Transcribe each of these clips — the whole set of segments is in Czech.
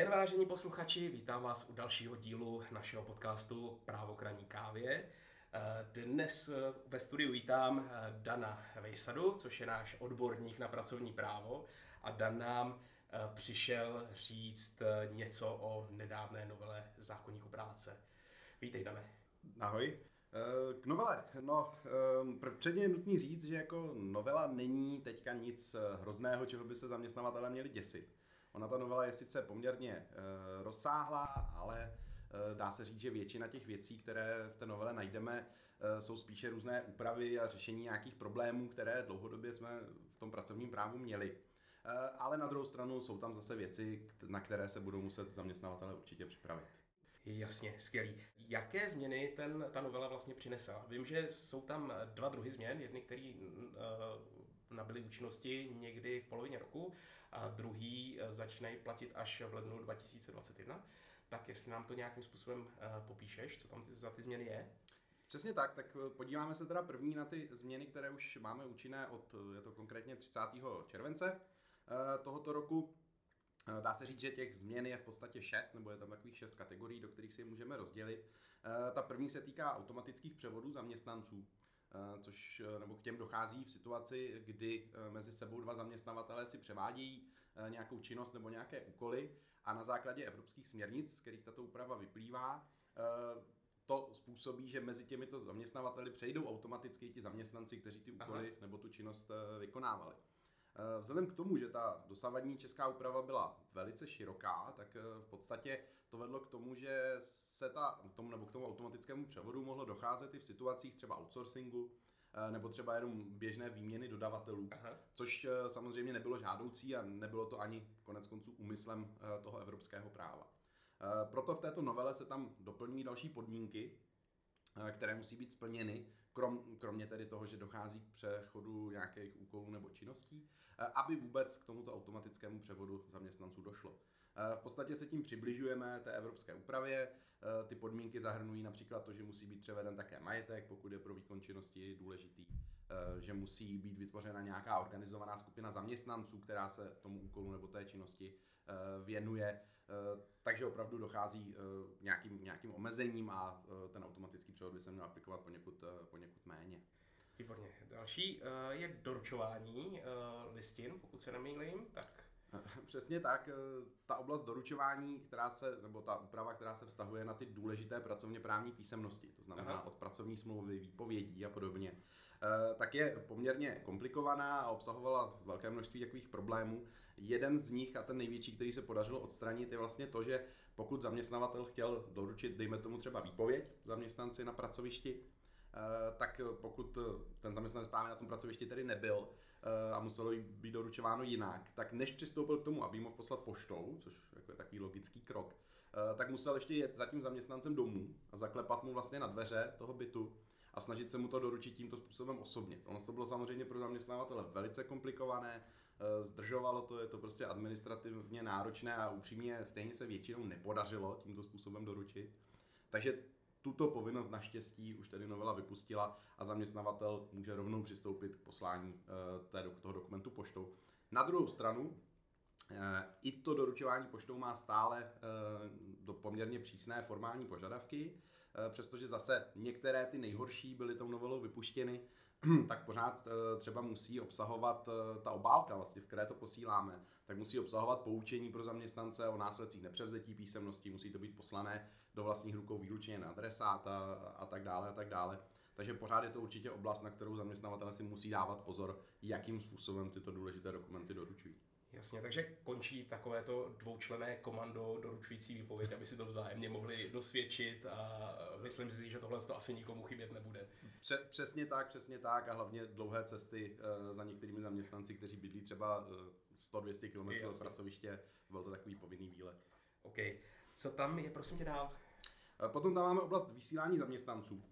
den, vážení posluchači, vítám vás u dalšího dílu našeho podcastu Právo kraní kávě. Dnes ve studiu vítám Dana Vejsadu, což je náš odborník na pracovní právo a Dan nám přišel říct něco o nedávné novele zákonníku práce. Vítej, Dane. Ahoj. K novele. No, předně je nutný říct, že jako novela není teďka nic hrozného, čeho by se zaměstnavatele měli děsit. Ona ta novela je sice poměrně eh, rozsáhlá, ale eh, dá se říct, že většina těch věcí, které v té novele najdeme, eh, jsou spíše různé úpravy a řešení nějakých problémů, které dlouhodobě jsme v tom pracovním právu měli. Ale na druhou stranu jsou tam zase věci, na které se budou muset zaměstnavatele určitě připravit. Jasně, skvělý. Jaké změny ten, ta novela vlastně přinesla? Vím, že jsou tam dva druhy změn. Jedny, které nabyly účinnosti někdy v polovině roku a druhý uh, začínají platit až v lednu 2021. Tak jestli nám to nějakým způsobem uh, popíšeš, co tam za ty změny je? Přesně tak, tak podíváme se teda první na ty změny, které už máme účinné od, je to konkrétně 30. července tohoto roku. Eh, dá se říct, že těch změn je v podstatě šest, nebo je tam takových šest kategorií, do kterých si je můžeme rozdělit. Eh, ta první se týká automatických převodů zaměstnanců, eh, což nebo k těm dochází v situaci, kdy mezi sebou dva zaměstnavatelé si převádějí nějakou činnost nebo nějaké úkoly a na základě evropských směrnic, z kterých tato úprava vyplývá, to způsobí, že mezi těmito zaměstnavateli přejdou automaticky ti zaměstnanci, kteří ty úkoly Aha. nebo tu činnost vykonávali. Eh, vzhledem k tomu, že ta dosavadní česká úprava byla velice široká, tak eh, v podstatě to vedlo k tomu, že se ta, tomu, nebo k tomu automatickému převodu mohlo docházet i v situacích třeba outsourcingu, eh, nebo třeba jenom běžné výměny dodavatelů, Aha. což samozřejmě nebylo žádoucí a nebylo to ani konec konců úmyslem toho evropského práva. Proto v této novele se tam doplňují další podmínky, které musí být splněny, krom, kromě tedy toho, že dochází k přechodu nějakých úkolů nebo činností, eh, aby vůbec k tomuto automatickému převodu zaměstnanců došlo. Eh, v podstatě se tím přibližujeme té evropské úpravě. Ty podmínky zahrnují například to, že musí být převeden také majetek, pokud je pro výkon činnosti důležitý, že musí být vytvořena nějaká organizovaná skupina zaměstnanců, která se tomu úkolu nebo té činnosti věnuje. Takže opravdu dochází nějakým, nějakým omezením a ten automatický převod by se měl aplikovat poněkud, poněkud méně. Výborně. Další je doručování listin, pokud se nemýlím, tak Přesně tak. Eh, ta oblast doručování, která se, nebo ta úprava, která se vztahuje na ty důležité pracovně právní písemnosti, to znamená Aha. od pracovní smlouvy, výpovědí a podobně, eh, tak je poměrně komplikovaná a obsahovala velké množství takových problémů. Jeden z nich a ten největší, který se podařilo odstranit, je vlastně to, že pokud zaměstnavatel chtěl doručit, dejme tomu třeba výpověď zaměstnanci na pracovišti, Eh, tak pokud ten zaměstnanec právě na tom pracovišti tedy nebyl a muselo být doručováno jinak, tak než přistoupil k tomu, aby mohl poslat poštou, což jako je takový logický krok, eh, tak musel ještě jet za tím zaměstnancem domů a zaklepat mu vlastně na dveře toho bytu a snažit se mu to doručit tímto způsobem osobně. Ono to bylo samozřejmě pro zaměstnavatele velice komplikované, zdržovalo to, je to prostě administrativně náročné a upřímně stejně se většinou nepodařilo tímto způsobem doručit. Takže tuto povinnost naštěstí už tedy novela vypustila a zaměstnavatel může rovnou přistoupit k poslání eh, toho dokumentu poštou. Na druhou stranu, eh, i to doručování poštou má stále eh, do poměrně přísné formální požadavky, přestože zase některé ty nejhorší byly tou novelou vypuštěny, tak pořád eh, třeba musí obsahovat eh, ta obálka, vlastně, v které to posíláme, tak musí obsahovat poučení pro zaměstnance o následcích nepřevzetí písemnosti, musí to být poslané do vlastních rukou výlučně na adresát a, a tak dále a tak dále. Takže pořád je to určitě oblast, na kterou zaměstnavatelé si musí dávat pozor, jakým způsobem tyto důležité dokumenty doručují. Jasně, takže končí takovéto dvoučlené komando doručující výpověď, aby si to vzájemně mohli dosvědčit a myslím si, že tohle to asi nikomu chybět nebude. Přesně tak, přesně tak a hlavně dlouhé cesty uh, za některými zaměstnanci, kteří bydlí třeba uh, 100-200 km od pracoviště, byl to takový povinný výlet. OK. Co tam je, prosím tě, dál? Eh, potom tam máme oblast vysílání zaměstnanců.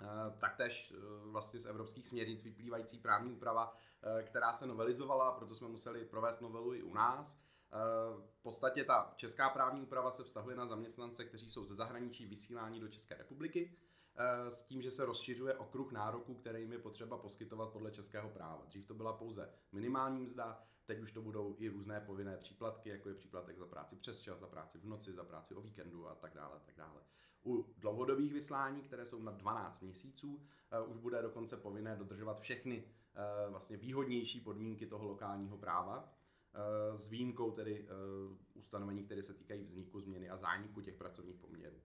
Eh, taktéž eh, vlastně z evropských směrnic vyplývající právní úprava, eh, která se novelizovala, proto jsme museli provést novelu i u nás. V podstatě ta česká právní úprava se vztahuje na zaměstnance, kteří jsou ze zahraničí vysílání do České republiky s tím, že se rozšiřuje okruh nároků, které jim je potřeba poskytovat podle českého práva. Dřív to byla pouze minimální mzda, teď už to budou i různé povinné příplatky, jako je příplatek za práci přes čas, za práci v noci, za práci o víkendu a tak dále. Tak dále. U dlouhodobých vyslání, které jsou na 12 měsíců, už bude dokonce povinné dodržovat všechny vlastně výhodnější podmínky toho lokálního práva, s výjimkou tedy ustanovení, které se týkají vzniku, změny a zániku těch pracovních poměrů.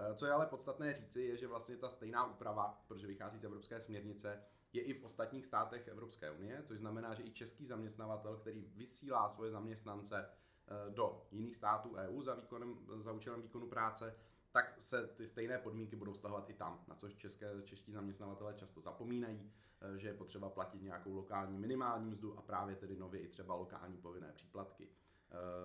Eh, co je ale podstatné říci, je, že vlastně ta stejná úprava, protože vychází z evropské směrnice, je i v ostatních státech Evropské unie, což znamená, že i český zaměstnavatel, který vysílá svoje zaměstnance eh, do jiných států EU za, výkonem, za účelem výkonu práce, tak se ty stejné podmínky budou vztahovat i tam, na což české, čeští zaměstnavatele často zapomínají, eh, že je potřeba platit nějakou lokální minimální mzdu a právě tedy nově i třeba lokální povinné příplatky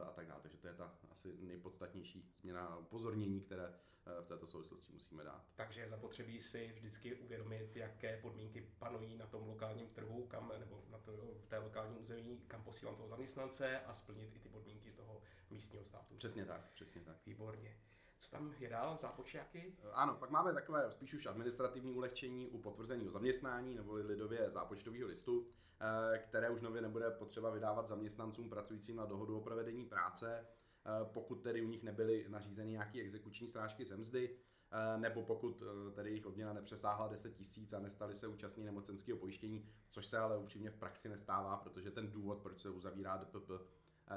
a tak dále. Takže to je ta asi nejpodstatnější změna upozornění, které Eh, v této souvislosti musíme dát. Takže je zapotřebí si vždycky uvědomit, jaké podmínky panují na tom lokálním trhu, kam, nebo na to, v té lokální území, kam posílám toho zaměstnance a splnit i ty podmínky toho místního státu. Přesně tak, přesně tak. Výborně. Co tam je dál? Zápočáky? Eh, ano, pak máme takové spíš už administrativní ulehčení u potvrzení o zaměstnání nebo lidově zápočtového listu, eh, které už nově nebude potřeba vydávat zaměstnancům pracujícím na dohodu o provedení práce Eh, pokud tedy u nich nebyly nařízeny nějaké exekuční strážky ze mzdy, nebo pokud tedy jejich odměna nepřesáhla 10 tisíc a nestali se účastní nemocenského pojištění, což se ale upřímně v praxi nestává, protože ten důvod, proč se uzavírá DPP,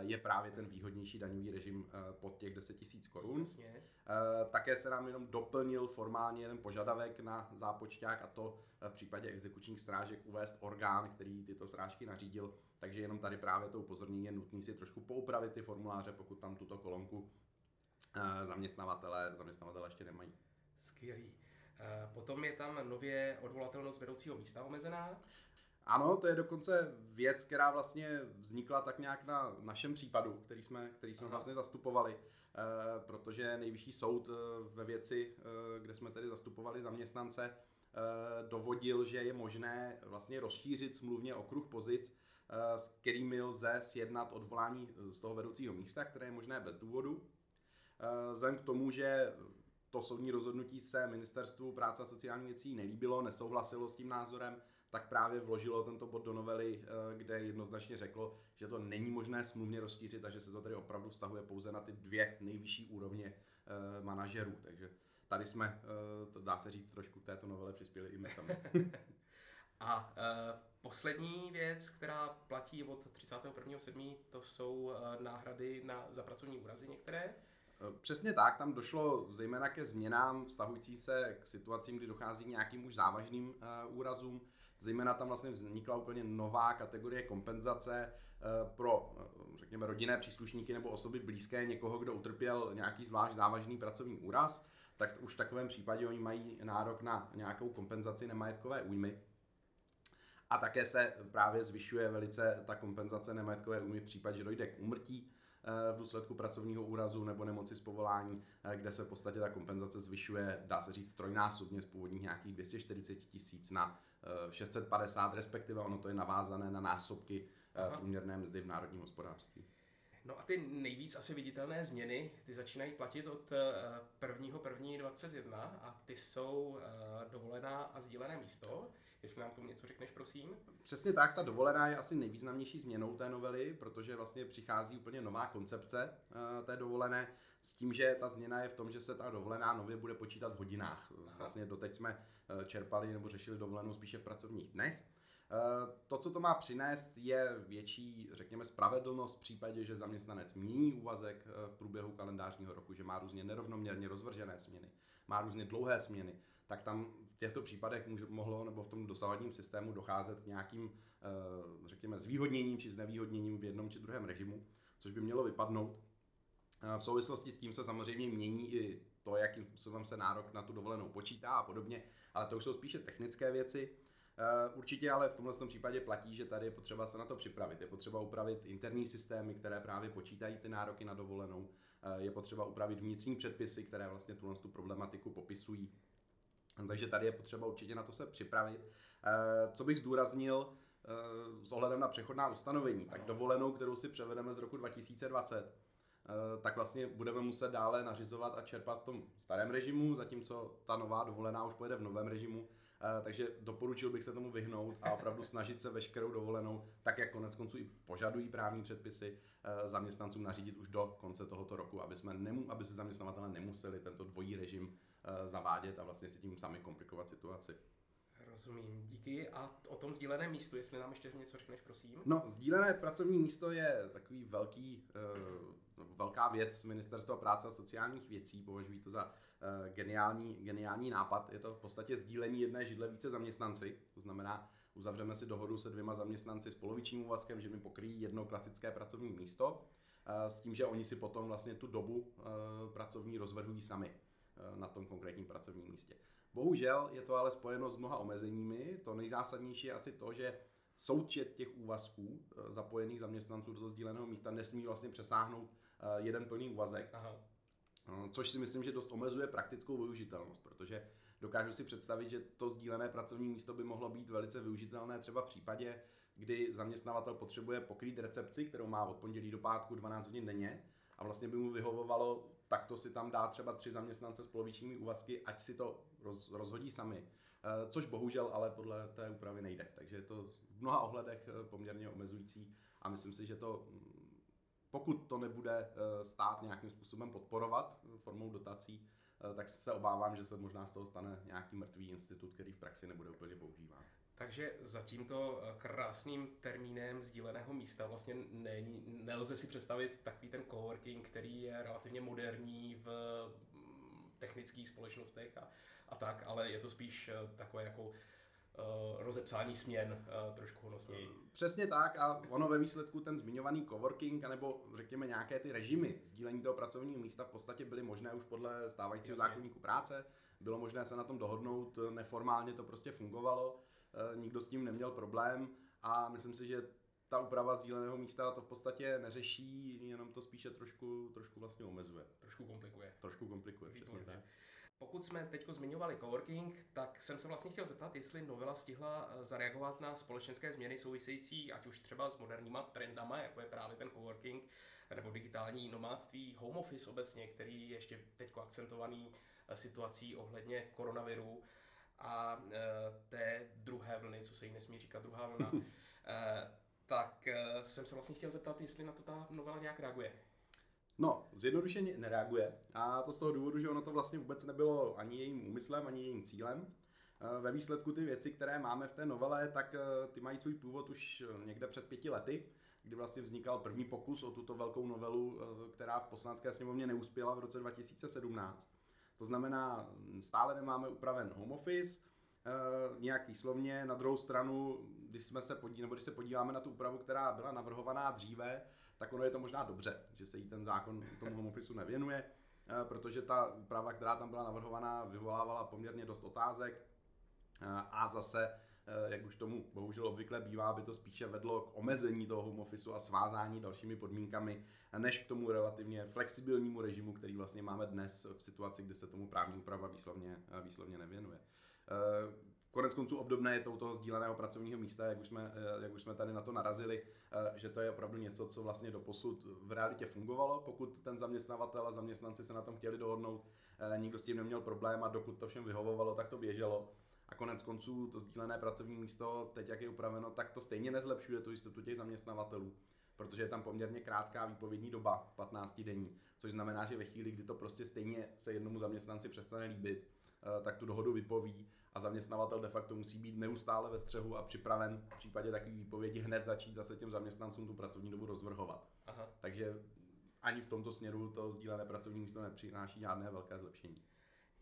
je právě ten výhodnější daňový režim pod těch 10 tisíc korun. Také se nám jenom doplnil formálně jeden požadavek na zápočták a to v případě exekučních strážek uvést orgán, který tyto strážky nařídil, takže jenom tady právě to upozornění je nutný si trošku poupravit ty formuláře, pokud tam tuto kolonku zaměstnavatele, zaměstnavatele ještě nemají. Skvělý. Potom je tam nově odvolatelnost vedoucího místa omezená. Ano, to je dokonce věc, která vlastně vznikla tak nějak na našem případu, který jsme, který jsme vlastně zastupovali, protože nejvyšší soud ve věci, kde jsme tedy zastupovali zaměstnance, dovodil, že je možné vlastně rozšířit smluvně okruh pozic, Eh, s kterými lze sjednat odvolání eh, z toho vedoucího místa, které je možné bez důvodu. Eh, vzhledem k tomu, že to soudní rozhodnutí se Ministerstvu práce a sociálních věcí nelíbilo, nesouhlasilo s tím názorem, tak právě vložilo tento bod do novely, kde jednoznačně řeklo, že to není možné smluvně rozšířit a že se to tedy opravdu vztahuje pouze na ty dvě nejvyšší úrovně manažerů. Takže tady jsme, to dá se říct, trošku k této novele přispěli i my sami. a uh, Poslední věc, která platí od 31.7., to jsou eh, náhrady na, za pracovní úrazy některé. Eh, přesně tak, tam došlo zejména ke změnám vztahující se k situacím, kdy dochází k nějakým už závažným uh, úrazům. Zejména tam vlastně vznikla úplně nová kategorie kompenzace uh, pro, uh, řekněme, rodinné příslušníky nebo osoby blízké někoho, kdo utrpěl nějaký zvlášť závažný pracovní úraz. Tak už v takovém případě oni mají nárok na nějakou kompenzaci nemajetkové újmy. A také se právě zvyšuje velice ta kompenzace nemajetkové újmy v případě, že dojde k úmrtí eh, v důsledku pracovního úrazu nebo nemoci z povolání, eh, kde se v podstatě ta kompenzace zvyšuje, dá se říct, trojnásobně z původních nějakých 240 tisíc na 650, eh, respektive ono to je navázané na násobky Aha. průměrné mzdy v národním hospodářství. No a ty nejvíc asi viditelné změny, ty začínají platit od 1.1.21 a ty jsou dovolená a sdílené místo. Jestli nám k tomu něco řekneš, prosím. Přesně tak, ta dovolená je asi nejvýznamnější změnou té novely, protože vlastně přichází úplně nová koncepce uh, té dovolené s tím, že ta změna je v tom, že se ta dovolená nově bude počítat v hodinách. Aha. Vlastně doteď jsme čerpali nebo řešili dovolenou spíše v pracovních dnech. Uh, to, co to má přinést, je větší, řekněme, spravedlnost v případě, že zaměstnanec mění úvazek v průběhu kalendářního roku, že má různě nerovnoměrně rozvržené směny, má různě dlouhé směny tak tam v těchto případech může, mohlo nebo v tom dosavadním systému docházet k nějakým, eh, řekněme, zvýhodněním či znevýhodněním v jednom či druhém režimu, což by mělo vypadnout. Eh, v souvislosti s tím se samozřejmě mění i to, jakým způsobem se nárok na tu dovolenou počítá a podobně, ale to už jsou spíše technické věci. Eh, určitě ale v tomhle případě platí, že tady je potřeba se na to připravit. Je potřeba upravit interní systémy, které právě počítají ty nároky na dovolenou. Je potřeba upravit vnitřní předpisy, které vlastně tuhle tu problematiku popisují. Takže tady je potřeba určitě na to se připravit. Eh, co bych zdůraznil eh, s ohledem na přechodná ustanovení, tak dovolenou, kterou si převedeme z roku 2020, tak vlastně budeme muset dále nařizovat a čerpat v tom starém režimu, zatímco ta nová dovolená už pojede v novém režimu. Takže doporučil bych se tomu vyhnout a opravdu snažit se veškerou dovolenou, tak jak konec konců i požadují právní předpisy, zaměstnancům nařídit už do konce tohoto roku, aby, jsme nemu, aby se zaměstnavatele nemuseli tento dvojí režim zavádět a vlastně si tím sami komplikovat situaci. Rozumím, díky. A o tom sdíleném místu, jestli nám ještě něco řekneš, prosím. No, sdílené pracovní místo je takový velký, velká věc Ministerstva práce a sociálních věcí, považují to za geniální, geniální nápad. Je to v podstatě sdílení jedné židle více zaměstnanci, to znamená, uzavřeme si dohodu se dvěma zaměstnanci s polovičním úvazkem, že mi pokryjí jedno klasické pracovní místo, uh, s tím, že oni si potom vlastně tu dobu uh, pracovní rozvrhují sami na tom konkrétním pracovním místě. Bohužel je to ale spojeno s mnoha omezeními. To nejzásadnější je asi to, že součet těch úvazků eh, zapojených zaměstnanců do toho sdíleného místa nesmí vlastně přesáhnout eh, jeden plný úvazek. Aha. Eh, což si myslím, že dost omezuje praktickou využitelnost, protože dokážu si představit, že to sdílené pracovní místo by mohlo být velice využitelné třeba v případě, kdy zaměstnavatel potřebuje pokrýt recepci, kterou má od pondělí do pátku 12 hodin denně a vlastně by mu vyhovovalo takto si tam dá třeba tři zaměstnance s polovičními úvazky, ať si to roz, rozhodí sami. Eh, což bohužel ale podle té úpravy nejde. Takže je to v mnoha ohledech eh, poměrně omezující a myslím si, že to mm, pokud to nebude eh, stát nějakým způsobem podporovat formou dotací, tak se obávám, že se možná z toho stane nějaký mrtvý institut, který v praxi nebude úplně používán. Takže za tímto eh, krásným termínem sdíleného místa vlastně není, nelze si představit takový ten coworking, který je relativně moderní v mm, technických společnostech a, a tak, ale je to spíš eh, takové jako rozepsání směn uh, trošku honosněji. Přesně tak a ono ve výsledku ten zmiňovaný coworking, anebo řekněme nějaké ty režimy sdílení toho pracovního místa v podstatě byly možné už podle stávajícího zákonníku práce. Bylo možné se na tom dohodnout, neformálně to prostě fungovalo. Eh, nikdo s tím neměl problém a myslím si, že ta úprava sdíleného místa to v podstatě neřeší, jenom to spíše trošku, trošku vlastně omezuje. Trošku komplikuje. Trošku komplikuje, přesně tak. Pokud jsme teď zmiňovali coworking, tak jsem se vlastně chtěl zeptat, jestli novela stihla eh, zareagovat na společenské změny související ať už třeba s moderníma trendama, jako je právě ten coworking, nebo digitální nomádství, home office obecně, který je ještě teď akcentovaný eh, situací ohledně koronaviru a e, té druhé vlny, co se jí nesmí říkat druhá vlna, tak jsem se vlastně chtěl zeptat, jestli na to ta novela nějak reaguje. No, zjednodušeně nereaguje a to z toho důvodu, že ono to vlastně vůbec nebylo ani jejím úmyslem, ani jejím cílem. Ve výsledku ty věci, které máme v té novele, tak ty mají svůj původ už někde před pěti lety, kdy vlastně vznikal první pokus o tuto velkou novelu, která v poslanecké sněmovně neuspěla v roce 2017. To znamená, stále nemáme upraven home office, nějak výslovně. Na druhou stranu, když, jsme se podí, nebo když se podíváme na tu úpravu, která byla navrhovaná dříve, tak ono je to možná dobře, že se jí ten zákon tomu home officeu nevěnuje, uh, protože ta úprava, která tam byla navrhovaná, vyvolávala poměrně dost otázek uh, a zase Eh, jak už tomu bohužel obvykle bývá, by to spíše vedlo k omezení toho home officeu a svázání dalšími podmínkami, než k tomu relativně flexibilnímu režimu, který vlastně máme dnes v situaci, kdy se tomu právní úprava výslovně, eh, výslovně nevěnuje. Eh, konec konců obdobné je to u toho sdíleného pracovního místa, jak už, jsme, jak už jsme tady na to narazili, že to je opravdu něco, co vlastně doposud v realitě fungovalo, pokud ten zaměstnavatel a zaměstnanci se na tom chtěli dohodnout, nikdo s tím neměl problém a dokud to všem vyhovovalo, tak to běželo. A konec konců to sdílené pracovní místo, teď jak je upraveno, tak to stejně nezlepšuje tu jistotu těch zaměstnavatelů, protože je tam poměrně krátká výpovědní doba, 15 denní, což znamená, že ve chvíli, kdy to prostě stejně se jednomu zaměstnanci přestane líbit, eh, tak tu dohodu vypoví a zaměstnavatel de facto musí být neustále ve střehu a připraven v případě takové výpovědi hned začít zase těm zaměstnancům tu pracovní dobu rozvrhovat. Aha. Takže ani v tomto směru to sdílené pracovní místo nepřináší žádné velké zlepšení.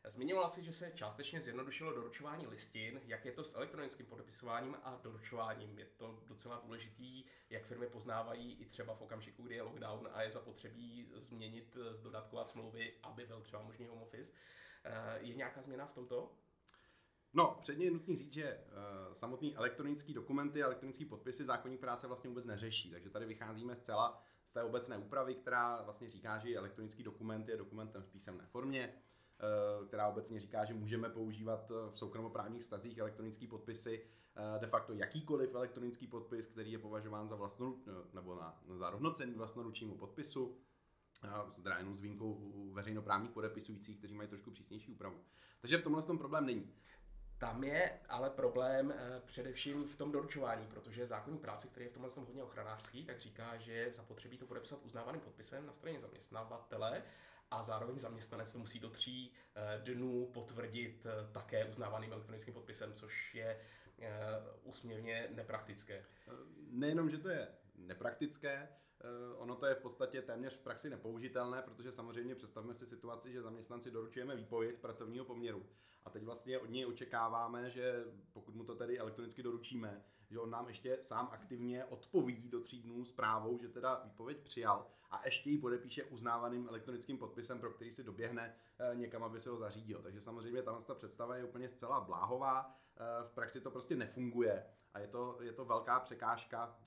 Zmiňovala si, že se částečně zjednodušilo doručování listin. Jak je to s elektronickým podepisováním a doručováním? Je to docela důležitý, jak firmy poznávají i třeba v okamžiku, kdy je lockdown a je zapotřebí změnit, zdodatkovat smlouvy, aby byl třeba možný home office. Eh, je nějaká změna v tomto? No, předně je nutný říct, že uh, samotný elektronický dokumenty a elektronický podpisy zákonník práce vlastně vůbec neřeší. Takže tady vycházíme zcela z té obecné úpravy, která vlastně říká, že elektronický dokument je dokumentem v písemné formě. Eh, která obecně říká, že můžeme používat v soukromoprávních stazích elektronické podpisy eh, de facto jakýkoliv elektronický podpis, který je považován za vlastnoru, nebo na, za rovnocený vlastnoručnímu podpisu. Teda jenom s výjimkou veřejnoprávních podepisujících, kteří mají trošku přísnější úpravu. Takže v tomhle tom problém není. Tam je ale problém e, především v tom doručování, protože zákonní práce, který je v tomhle tom hodně ochranářský, tak říká, že je zapotřebí to podepsat uznávaným podpisem na straně zaměstnavatele a zároveň zaměstnanec to musí do tří e, dnů potvrdit e, také uznávaným elektronickým podpisem, což je úsměvně nepraktické. Nejenom, že to je nepraktické, Eh, ono to je v podstatě téměř v praxi nepoužitelné, protože samozřejmě představme si situaci, že zaměstnanci doručujeme výpověď z pracovního poměru a teď vlastně od něj očekáváme, že pokud mu to tedy elektronicky doručíme, že on nám ještě sám aktivně odpoví do tří dnů zprávou, že teda výpověď přijal a ještě ji podepíše uznávaným elektronickým podpisem, pro který si doběhne eh, někam, aby se ho zařídil. Takže samozřejmě tato představa je úplně zcela bláhová, eh, v praxi to prostě nefunguje a je to, je to velká překážka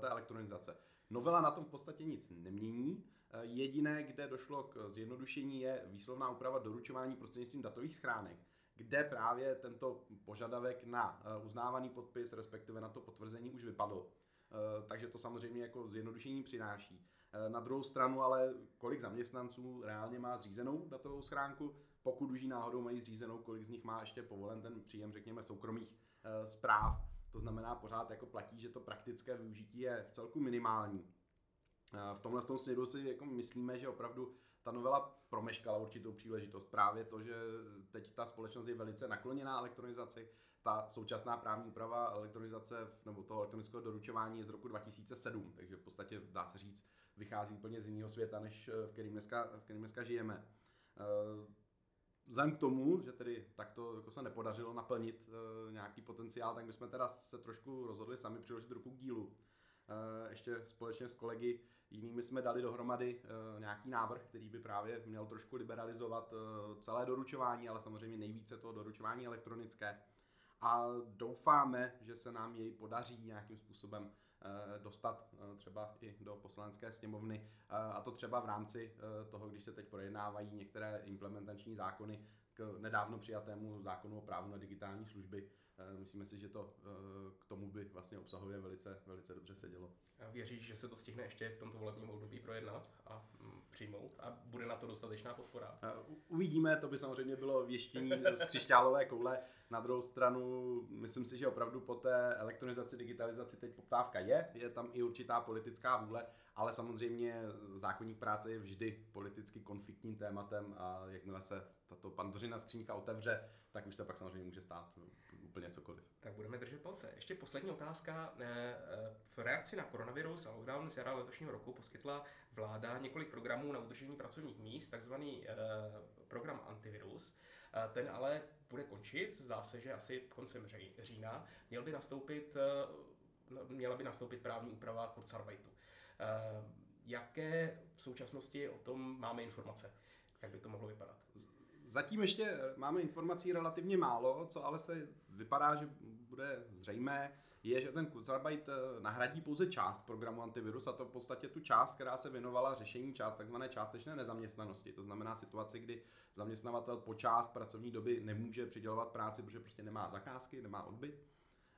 té elektronizace. Novela na tom v podstatě nic nemění. Eh, jediné, kde došlo k zjednodušení, je výslovná úprava doručování prostřednictvím datových schránek, kde právě tento požadavek na eh, uznávaný podpis, respektive na to potvrzení už vypadl. Eh, takže to samozřejmě jako zjednodušení přináší. Na druhou stranu ale kolik zaměstnanců reálně má zřízenou datovou schránku, pokud už ji náhodou mají zřízenou, kolik z nich má ještě povolen ten příjem, řekněme, soukromých zpráv, to znamená, pořád jako platí, že to praktické využití je v celku minimální. V tomhle tom směru si jako myslíme, že opravdu ta novela promeškala určitou příležitost. Právě to, že teď ta společnost je velice nakloněná elektronizaci, ta současná právní úprava elektronizace nebo toho elektronického doručování je z roku 2007, takže v podstatě dá se říct, vychází úplně z jiného světa, než v kterým dneska, v kterým dneska žijeme vzhledem k tomu, že tedy takto jako se nepodařilo naplnit uh, nějaký potenciál, tak my jsme teda se trošku rozhodli sami přiložit ruku k dílu. Uh, ještě společně s kolegy jinými jsme dali dohromady uh, nějaký návrh, který by právě měl trošku liberalizovat uh, celé doručování, ale samozřejmě nejvíce toho doručování elektronické. A doufáme, že se nám jej podaří nějakým způsobem dostat eh, třeba i do poslanecké sněmovny eh, a to třeba v rámci toho, když se teď projednávají některé implementační zákony k nedávno přijatému zákonu o právu na digitální služby. Myslíme si, že to k tomu by vlastně obsahově velice, velice dobře sedělo. A věříš, že se to stihne ještě v tomto volebním období projednat a mm, přijmout a bude na to dostatečná podpora? Uvidíme, to by samozřejmě bylo věštění z křišťálové koule. Na druhou stranu, myslím si, že opravdu po té elektronizaci, digitalizaci teď poptávka je, je tam i určitá politická vůle, ale samozřejmě zákonník práce je vždy politicky konfliktním tématem a jakmile se tato pandořina skřínka otevře, tak už se pak samozřejmě může stát úplně cokoliv. Tak budeme držet palce. Ještě poslední otázka. Eh, v reakci na koronavirus a lockdown z jara letošního roku poskytla vláda několik programů na udržení pracovních míst, takzvaný eh, program antivirus. Eh, ten ale bude končit, zdá se, že asi koncem října. Měl by nastoupit, no, měla by nastoupit právní úprava Kurzarbeitu. Jaké v současnosti o tom máme informace? Jak by to mohlo vypadat? Zatím ještě máme informací relativně málo, co ale se vypadá, že bude zřejmé, je, že ten Kurzarbeit eh, nahradí pouze část programu antivirus a to v podstatě tu část, která se věnovala řešení část, takzvané částečné nezaměstnanosti. To znamená situaci, kdy zaměstnavatel po část pracovní doby nemůže přidělovat práci, protože prostě nemá zakázky, nemá odbyt.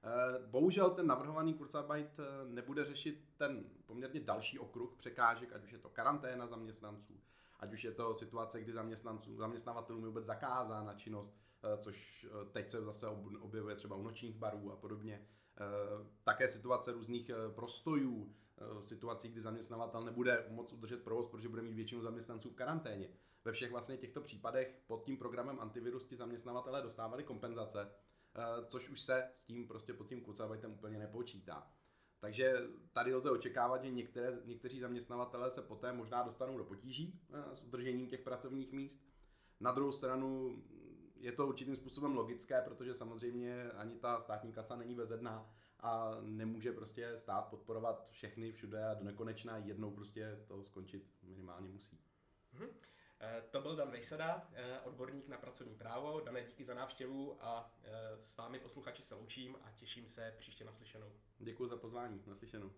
Eh, bohužel ten navrhovaný Kurzarbeit eh, nebude řešit ten poměrně další okruh překážek, ať už je to karanténa zaměstnanců, ať už je to situace, kdy zaměstnanců, zaměstnavatelům je vůbec zakázána činnost, což teď se zase objevuje třeba u nočních barů a podobně. Eh, také situace různých eh, prostojů, eh, situací, kdy zaměstnavatel nebude moc udržet provoz, protože bude mít většinu zaměstnanců v karanténě. Ve všech vlastně těchto případech pod tím programem antivirus ti zaměstnavatelé dostávali kompenzace, což už se s tím prostě pod tím kucavajtem úplně nepočítá. Takže tady lze očekávat, že některé, někteří zaměstnavatelé se poté možná dostanou do potíží s udržením těch pracovních míst. Na druhou stranu je to určitým způsobem logické, protože samozřejmě ani ta státní kasa není bezedná a nemůže prostě stát podporovat všechny všude a do nekonečna jednou prostě to skončit minimálně musí. Hmm. To byl Dan Vejsada, eh, odborník na pracovní právo. Dané, díky za návštěvu a eh, s vámi posluchači se loučím a těším se příště naslyšenou. Děkuji za pozvání, naslyšenou.